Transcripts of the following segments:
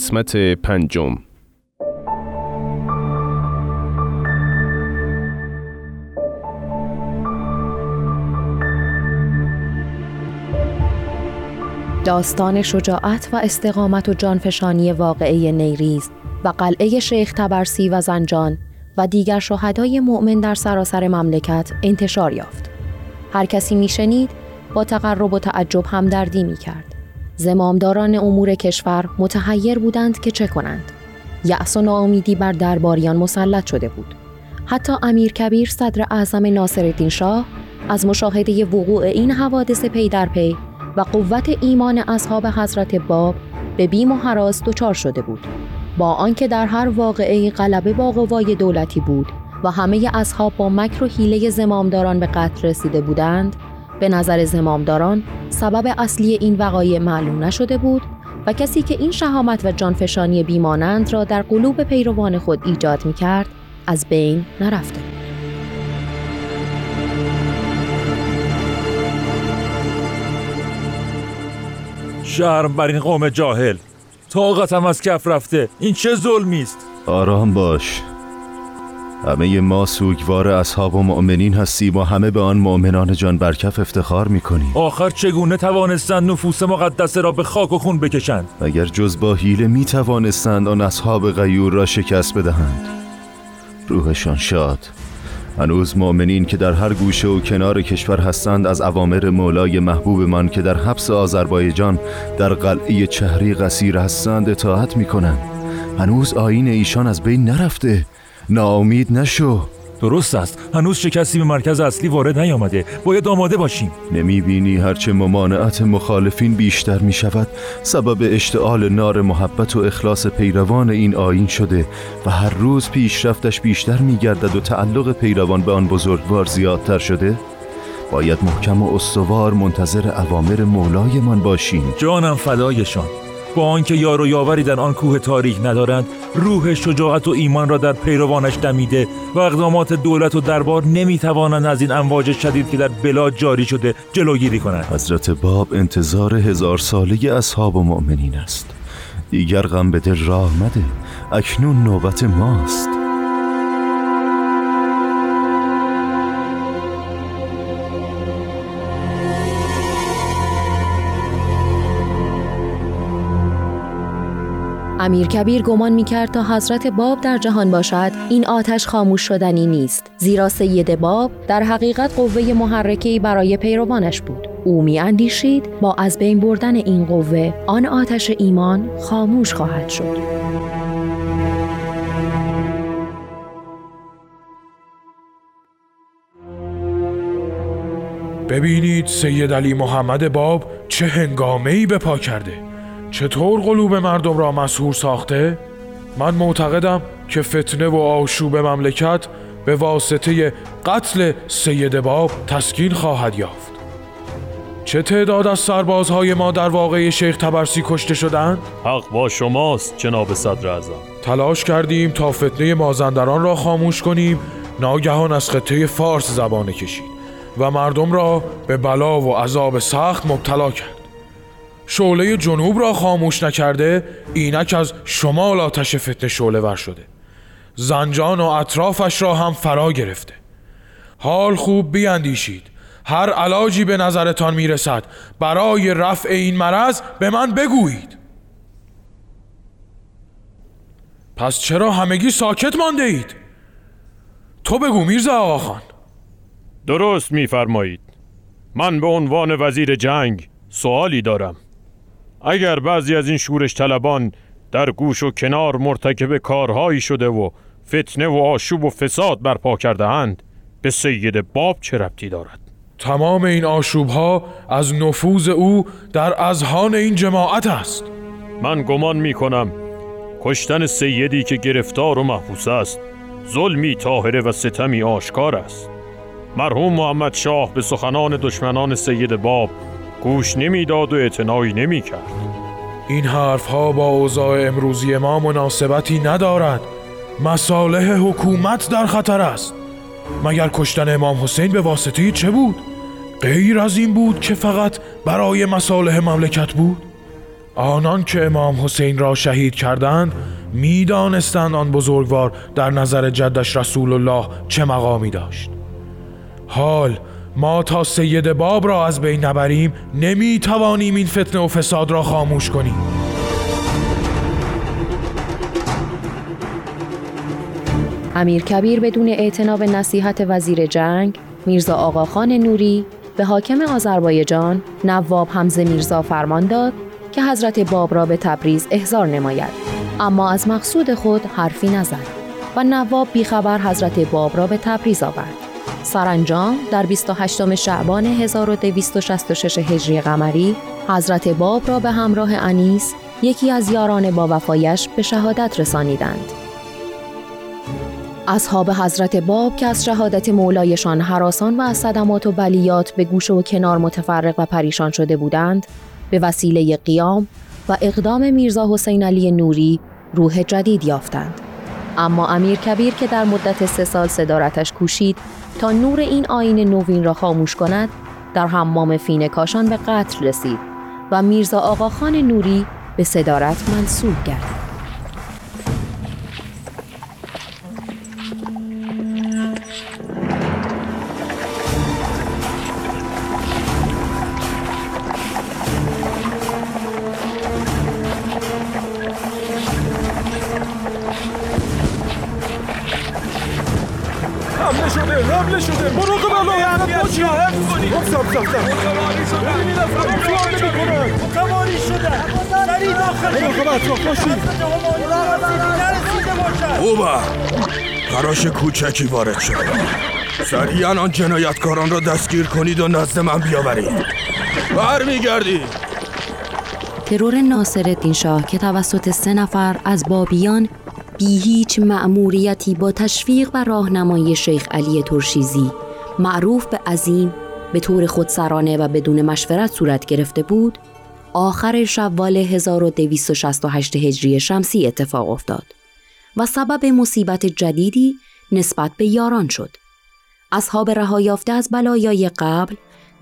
قسمت پنجم داستان شجاعت و استقامت و جانفشانی واقعی نیریز و قلعه شیخ تبرسی و زنجان و دیگر شهدای مؤمن در سراسر مملکت انتشار یافت. هر کسی میشنید با تقرب و تعجب همدردی می کرد. زمامداران امور کشور متحیر بودند که چه کنند. یأس و ناامیدی بر درباریان مسلط شده بود. حتی امیر کبیر صدر اعظم ناصرالدین شاه از مشاهده وقوع این حوادث پی در پی و قوت ایمان اصحاب حضرت باب به بیم و حراس دچار شده بود با آنکه در هر واقعه غلبه با قوای دولتی بود و همه اصحاب با مکر و حیله زمامداران به قتل رسیده بودند به نظر زمامداران سبب اصلی این وقایع معلوم نشده بود و کسی که این شهامت و جانفشانی بیمانند را در قلوب پیروان خود ایجاد می کرد از بین نرفته بود. شرم بر این قوم جاهل. طاقتم از کف رفته. این چه ظلمی است؟ آرام باش. همه ما سوگوار اصحاب و مؤمنین هستیم و همه به آن مؤمنان جان برکف افتخار می‌کنیم. آخر چگونه توانستند نفوس مقدسه را به خاک و خون بکشند؟ اگر جز با حیله می توانستند آن اصحاب غیور را شکست بدهند. روحشان شاد. هنوز مؤمنین که در هر گوشه و کنار کشور هستند از اوامر مولای محبوب من که در حبس آذربایجان در قلعه چهری قصیر هستند اطاعت می‌کنند. هنوز آین ایشان از بین نرفته. ناامید نشو. درست است. هنوز شکستی به مرکز اصلی وارد نیامده. باید آماده باشیم. نمی بینی هرچه ممانعت مخالفین بیشتر می شود سبب اشتعال نار محبت و اخلاص پیروان این آین شده و هر روز پیشرفتش بیشتر می گردد و تعلق پیروان به آن بزرگوار زیادتر شده؟ باید محکم و استوار منتظر اوامر مولایمان باشیم. جانم فدایشان با آنکه یار و یاوری در آن کوه تاریک ندارند روح شجاعت و ایمان را در پیروانش دمیده و اقدامات دولت و دربار نمی‌توانند از این امواج شدید که در بلاد جاری شده جلوگیری کنند. حضرت باب انتظار هزار ساله اصحاب و مؤمنین است. دیگر غم به دل راه مده اکنون نوبت ماست. امیر کبیر گمان می کرد تا حضرت باب در جهان باشد این آتش خاموش شدنی نیست زیرا سید باب در حقیقت قوه محرکه‌ای برای پیروانش بود. او می اندیشید با از بین بردن این قوه آن آتش ایمان خاموش خواهد شد. ببینید سید علی محمد باب چه هنگامه ای به پا کرده. چطور قلوب مردم را مسهور ساخته؟ من معتقدم که فتنه و آشوب مملکت به واسطه قتل سید باب تسکین خواهد یافت چه تعداد از سربازهای ما در واقع شیخ تبرسی کشته شدند؟ حق با شماست جناب صدر اعظم تلاش کردیم تا فتنه مازندران را خاموش کنیم ناگهان از خطه فارس زبانه کشید و مردم را به بلا و عذاب سخت مبتلا کرد شعله جنوب را خاموش نکرده اینک از شمال آتش فتنه شعله ور شده. زنجان و اطرافش را هم فرا گرفته. حال خوب بیاندیشید هر علاجی به نظرتان می‌رسد. برای رفع این مرض به من بگویید. پس چرا همگی ساکت مانده اید؟ تو بگو میرزا آقاخان درست میفرمایید. من به عنوان وزیر جنگ سوالی دارم. اگر بعضی از این شورش طلبان در گوش و کنار مرتکب کارهایی شده و فتنه و آشوب و فساد برپا کرده اند به سید باب چه ربطی دارد؟ تمام این آشوب ها از نفوذ او در اذهان این جماعت است. من گمان می کنم کشتن سیدی که گرفتار و محبوس است ظلمی طاهره و ستمی آشکار است. مرحوم محمد شاه به سخنان دشمنان سید باب گوش نمی‌داد و اعتنایی نمی کرد این حرف ها با اوضاع امروزی ما مناسبتی ندارد مصالح حکومت در خطر است مگر کشتن امام حسین به واسطه چه بود؟ غیر از این بود که فقط برای مصالح مملکت بود؟ آنان که امام حسین را شهید کردند می‌دانستند آن بزرگوار در نظر جدش رسول الله چه مقامی داشت حال ما تا سید باب را از بین نبریم نمی توانیم این فتنه و فساد را خاموش کنیم. امیر کبیر بدون اعتناب نصیحت وزیر جنگ میرزا آقاخان نوری به حاکم آذربایجان نواب حمزه میرزا فرمان داد که حضرت باب را به تبریز احضار نماید. اما از مقصود خود حرفی نزد و نواب بیخبر حضرت باب را به تبریز آورد. سرانجام در 28 شعبان 1266 هجری قمری حضرت باب را به همراه انیس یکی از یاران با وفایش به شهادت رسانیدند. اصحاب حضرت باب که از شهادت مولایشان حراسان و از صدمات و بلیات به گوش و کنار متفرق و پریشان شده بودند به وسیله قیام و اقدام میرزا حسین علی نوری روح جدید یافتند. اما امیر کبیر که در مدت سه سال صدارتش کوشید تا نور این آین نوین را خاموش کند در حمام فین کاشان به قتل رسید و میرزا آقاخان نوری به صدارت منصوب گردید. سب ببینید افراد فوار نمی‌کنن متواری شده سریع داخل مراقب اطراف باشی خوبه. تراش کوچکی وارد شد. سریعا آن جنایتکاران را دستگیر کنید و نزد من بیاورید. برمیگردید ترور ناصرالدین شاه که توسط سه نفر از بابیان بی هیچ مأموریتی با تشویق و راهنمایی شیخ علی ترشیزی معروف به عظیم به طور خودسرانه و بدون مشورت صورت گرفته بود آخر شوال 1268 هجری شمسی اتفاق افتاد و سبب مصیبت جدیدی نسبت به یاران شد. اصحاب رهایافته از بلایای قبل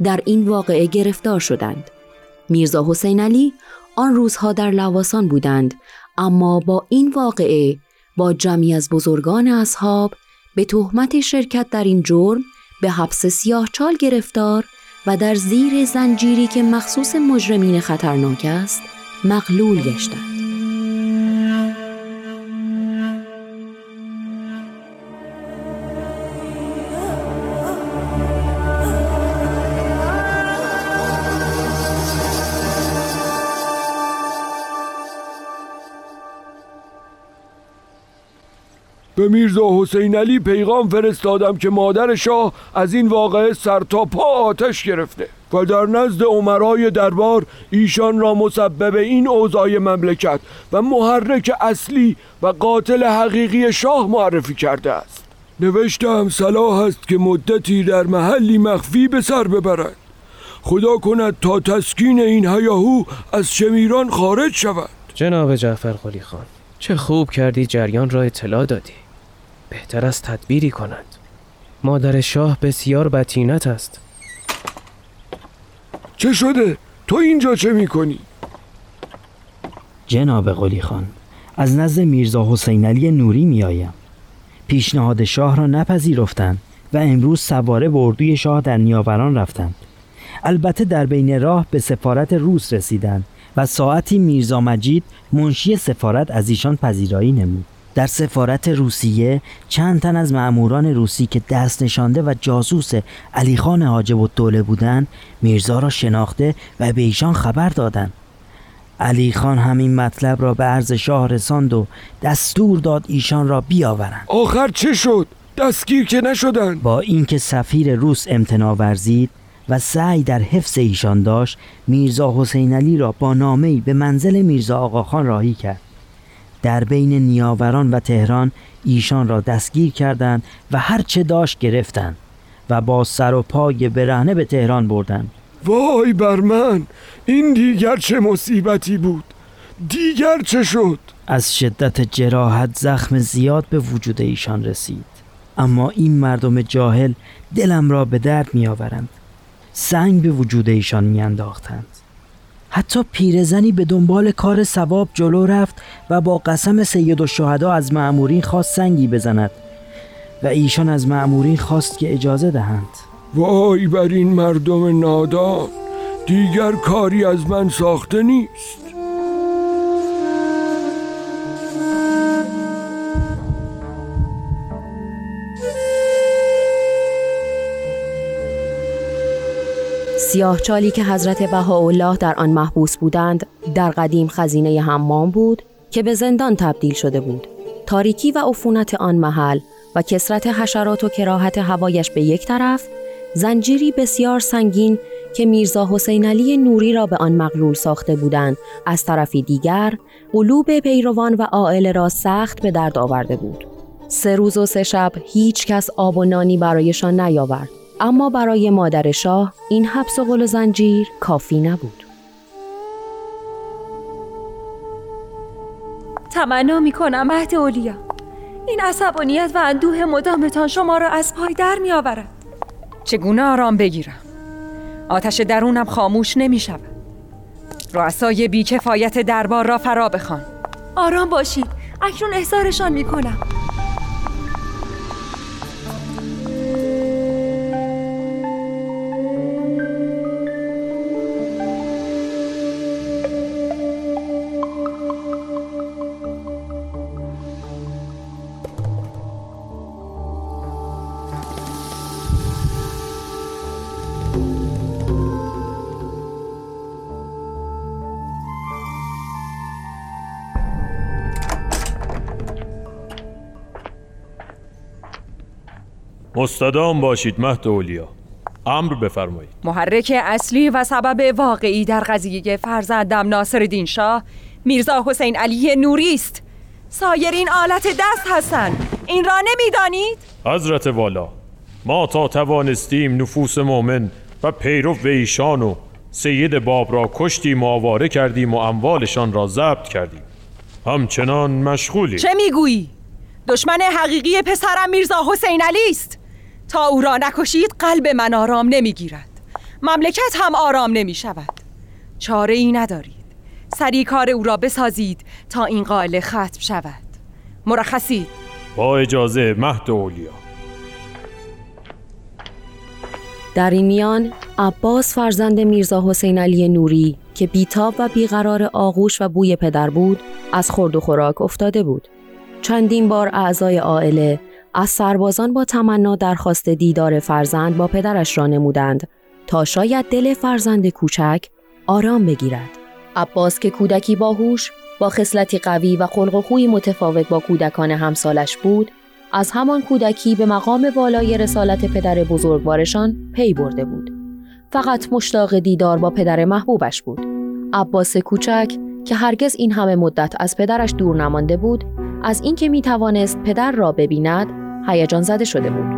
در این واقعه گرفتار شدند. میرزا حسین علی آن روزها در لواسان بودند اما با این واقعه با جمعی از بزرگان اصحاب به تهمت شرکت در این جرم به حبس سیاهچال گرفتار و در زیر زنجیری که مخصوص مجرمین خطرناک است مقلول گشتند. میرزا حسین علی پیغام فرستادم که مادر شاه از این واقعه سر تا پا آتش گرفته و در نزد عمرای دربار ایشان را مسبب این اوضاع مملکت و محرک اصلی و قاتل حقیقی شاه معرفی کرده است. نوشتم صلاح است که مدتی در محلی مخفی به سر ببرند خدا کند تا تسکین این هیاهو از شمیران خارج شود. جناب جعفر خان چه خوب کردی جریان را اطلاع دادی. بهتر از تدبیری کنند مادر شاه بسیار بتینت است. چه شده؟ تو اینجا چه می‌کنی؟ جناب قلی خان از نزد میرزا حسین علی نوری میآیم. پیشنهاد شاه را نپذیرفتند و امروز سواره به اردوی شاه در نیاوران رفتند. البته در بین راه به سفارت روس رسیدند و ساعتی میرزا مجید منشی سفارت از ایشان پذیرایی نمود. در سفارت روسیه چند تن از مأموران روسی که دست نشانده و جاسوس علیخان حاجب الدوله بودند میرزا را شناخته و به ایشان خبر دادند. علی خان همین مطلب را به عرض شاه رساند و دستور داد ایشان را بیاورند. آخر چه شد؟ دستگیر که نشدن با اینکه سفیر روس امتنا ورزید و سعی در حفظ ایشان داشت میرزا حسین علی را با نامه‌ای به منزل میرزا آقاخان راهی کرد. در بین نیاوران و تهران ایشان را دستگیر کردند و هر چه داشت گرفتند و با سر و پای برهنه به تهران بردند. وای بر من این دیگر چه مصیبتی بود؟ دیگر چه شد؟ از شدت جراحت زخم زیاد به وجود ایشان رسید. اما این مردم جاهل دلم را به درد می آورند سنگ به وجود ایشان می انداختند حتی پیرزنی به دنبال کار سواب جلو رفت و با قسم سید و شهدا از معمورین خواست سنگی بزند و ایشان از معمورین خواست که اجازه دهند. وای بر این مردم نادان دیگر کاری از من ساخته نیست. سیاه چالی که حضرت بهاءالله در آن محبوس بودند در قدیم خزینه حمام بود که به زندان تبدیل شده بود. تاریکی و عفونت آن محل و کسرت حشرات و کراهت هوایش به یک طرف زنجیری بسیار سنگین که میرزا حسین علی نوری را به آن مغلول ساخته بودند از طرفی دیگر قلوب پیروان و عائله را سخت به درد آورده بود. سه روز و سه شب هیچ کس آب و نانی برایشان نیاورد. اما برای مادر شاه این حبس و قل و زنجیر کافی نبود. تمنا می کنم مهد اولیا. این عصبانیت و اندوه مدامتان شما را از پای در می آورد چگونه آرام بگیرم؟ آتش درونم خاموش نمی شود رؤسای بیکفایت دربار را فرا بخوان. آرام باشید. اکنون احضارشان می کنم مستدام باشید مهد اولیا. امر بفرمایید. محرک اصلی و سبب واقعی در قضیه فرزندم ناصر شاه میرزا حسین علی نوری است. سایرین آلت دست هستند. این را نمی‌دانید؟ حضرت والا ما تا توانستیم نفوس مؤمن و پیرو و ایشان و سید باب را کشتیم و آواره کردیم و اموالشان را ضبط کردیم. همچنان مشغولی چه می‌گویی؟ دشمن حقیقی پسرم میرزا حسین علی است. تا او را نکشید قلب من آرام نمی‌گیرد. مملکت هم آرام نمی شود چاره ای ندارید. سری کار او را بسازید تا این قائل ختم شود. مرخصید با اجازه مهد اولیا. در این میان عباس فرزند میرزا حسین علی نوری که بیتاب و بیقرار آغوش و بوی پدر بود از خورد و خوراک افتاده بود. چندین بار اعضای عائله از سربازان با تمنا درخواست دیدار فرزند با پدرش را نمودند تا شاید دل فرزند کوچک آرام بگیرد. عباس که کودکی باهوش با خصلتی قوی و خلق و خوی متفاوت با کودکان همسالش بود، از همان کودکی به مقام بالای رسالت پدر بزرگوارشان پی برده بود. فقط مشتاق دیدار با پدر محبوبش بود. عباس کوچک که هرگز این همه مدت از پدرش دور نمانده بود، از اینکه می توانست پدر را ببیند هیجان زده شده بود.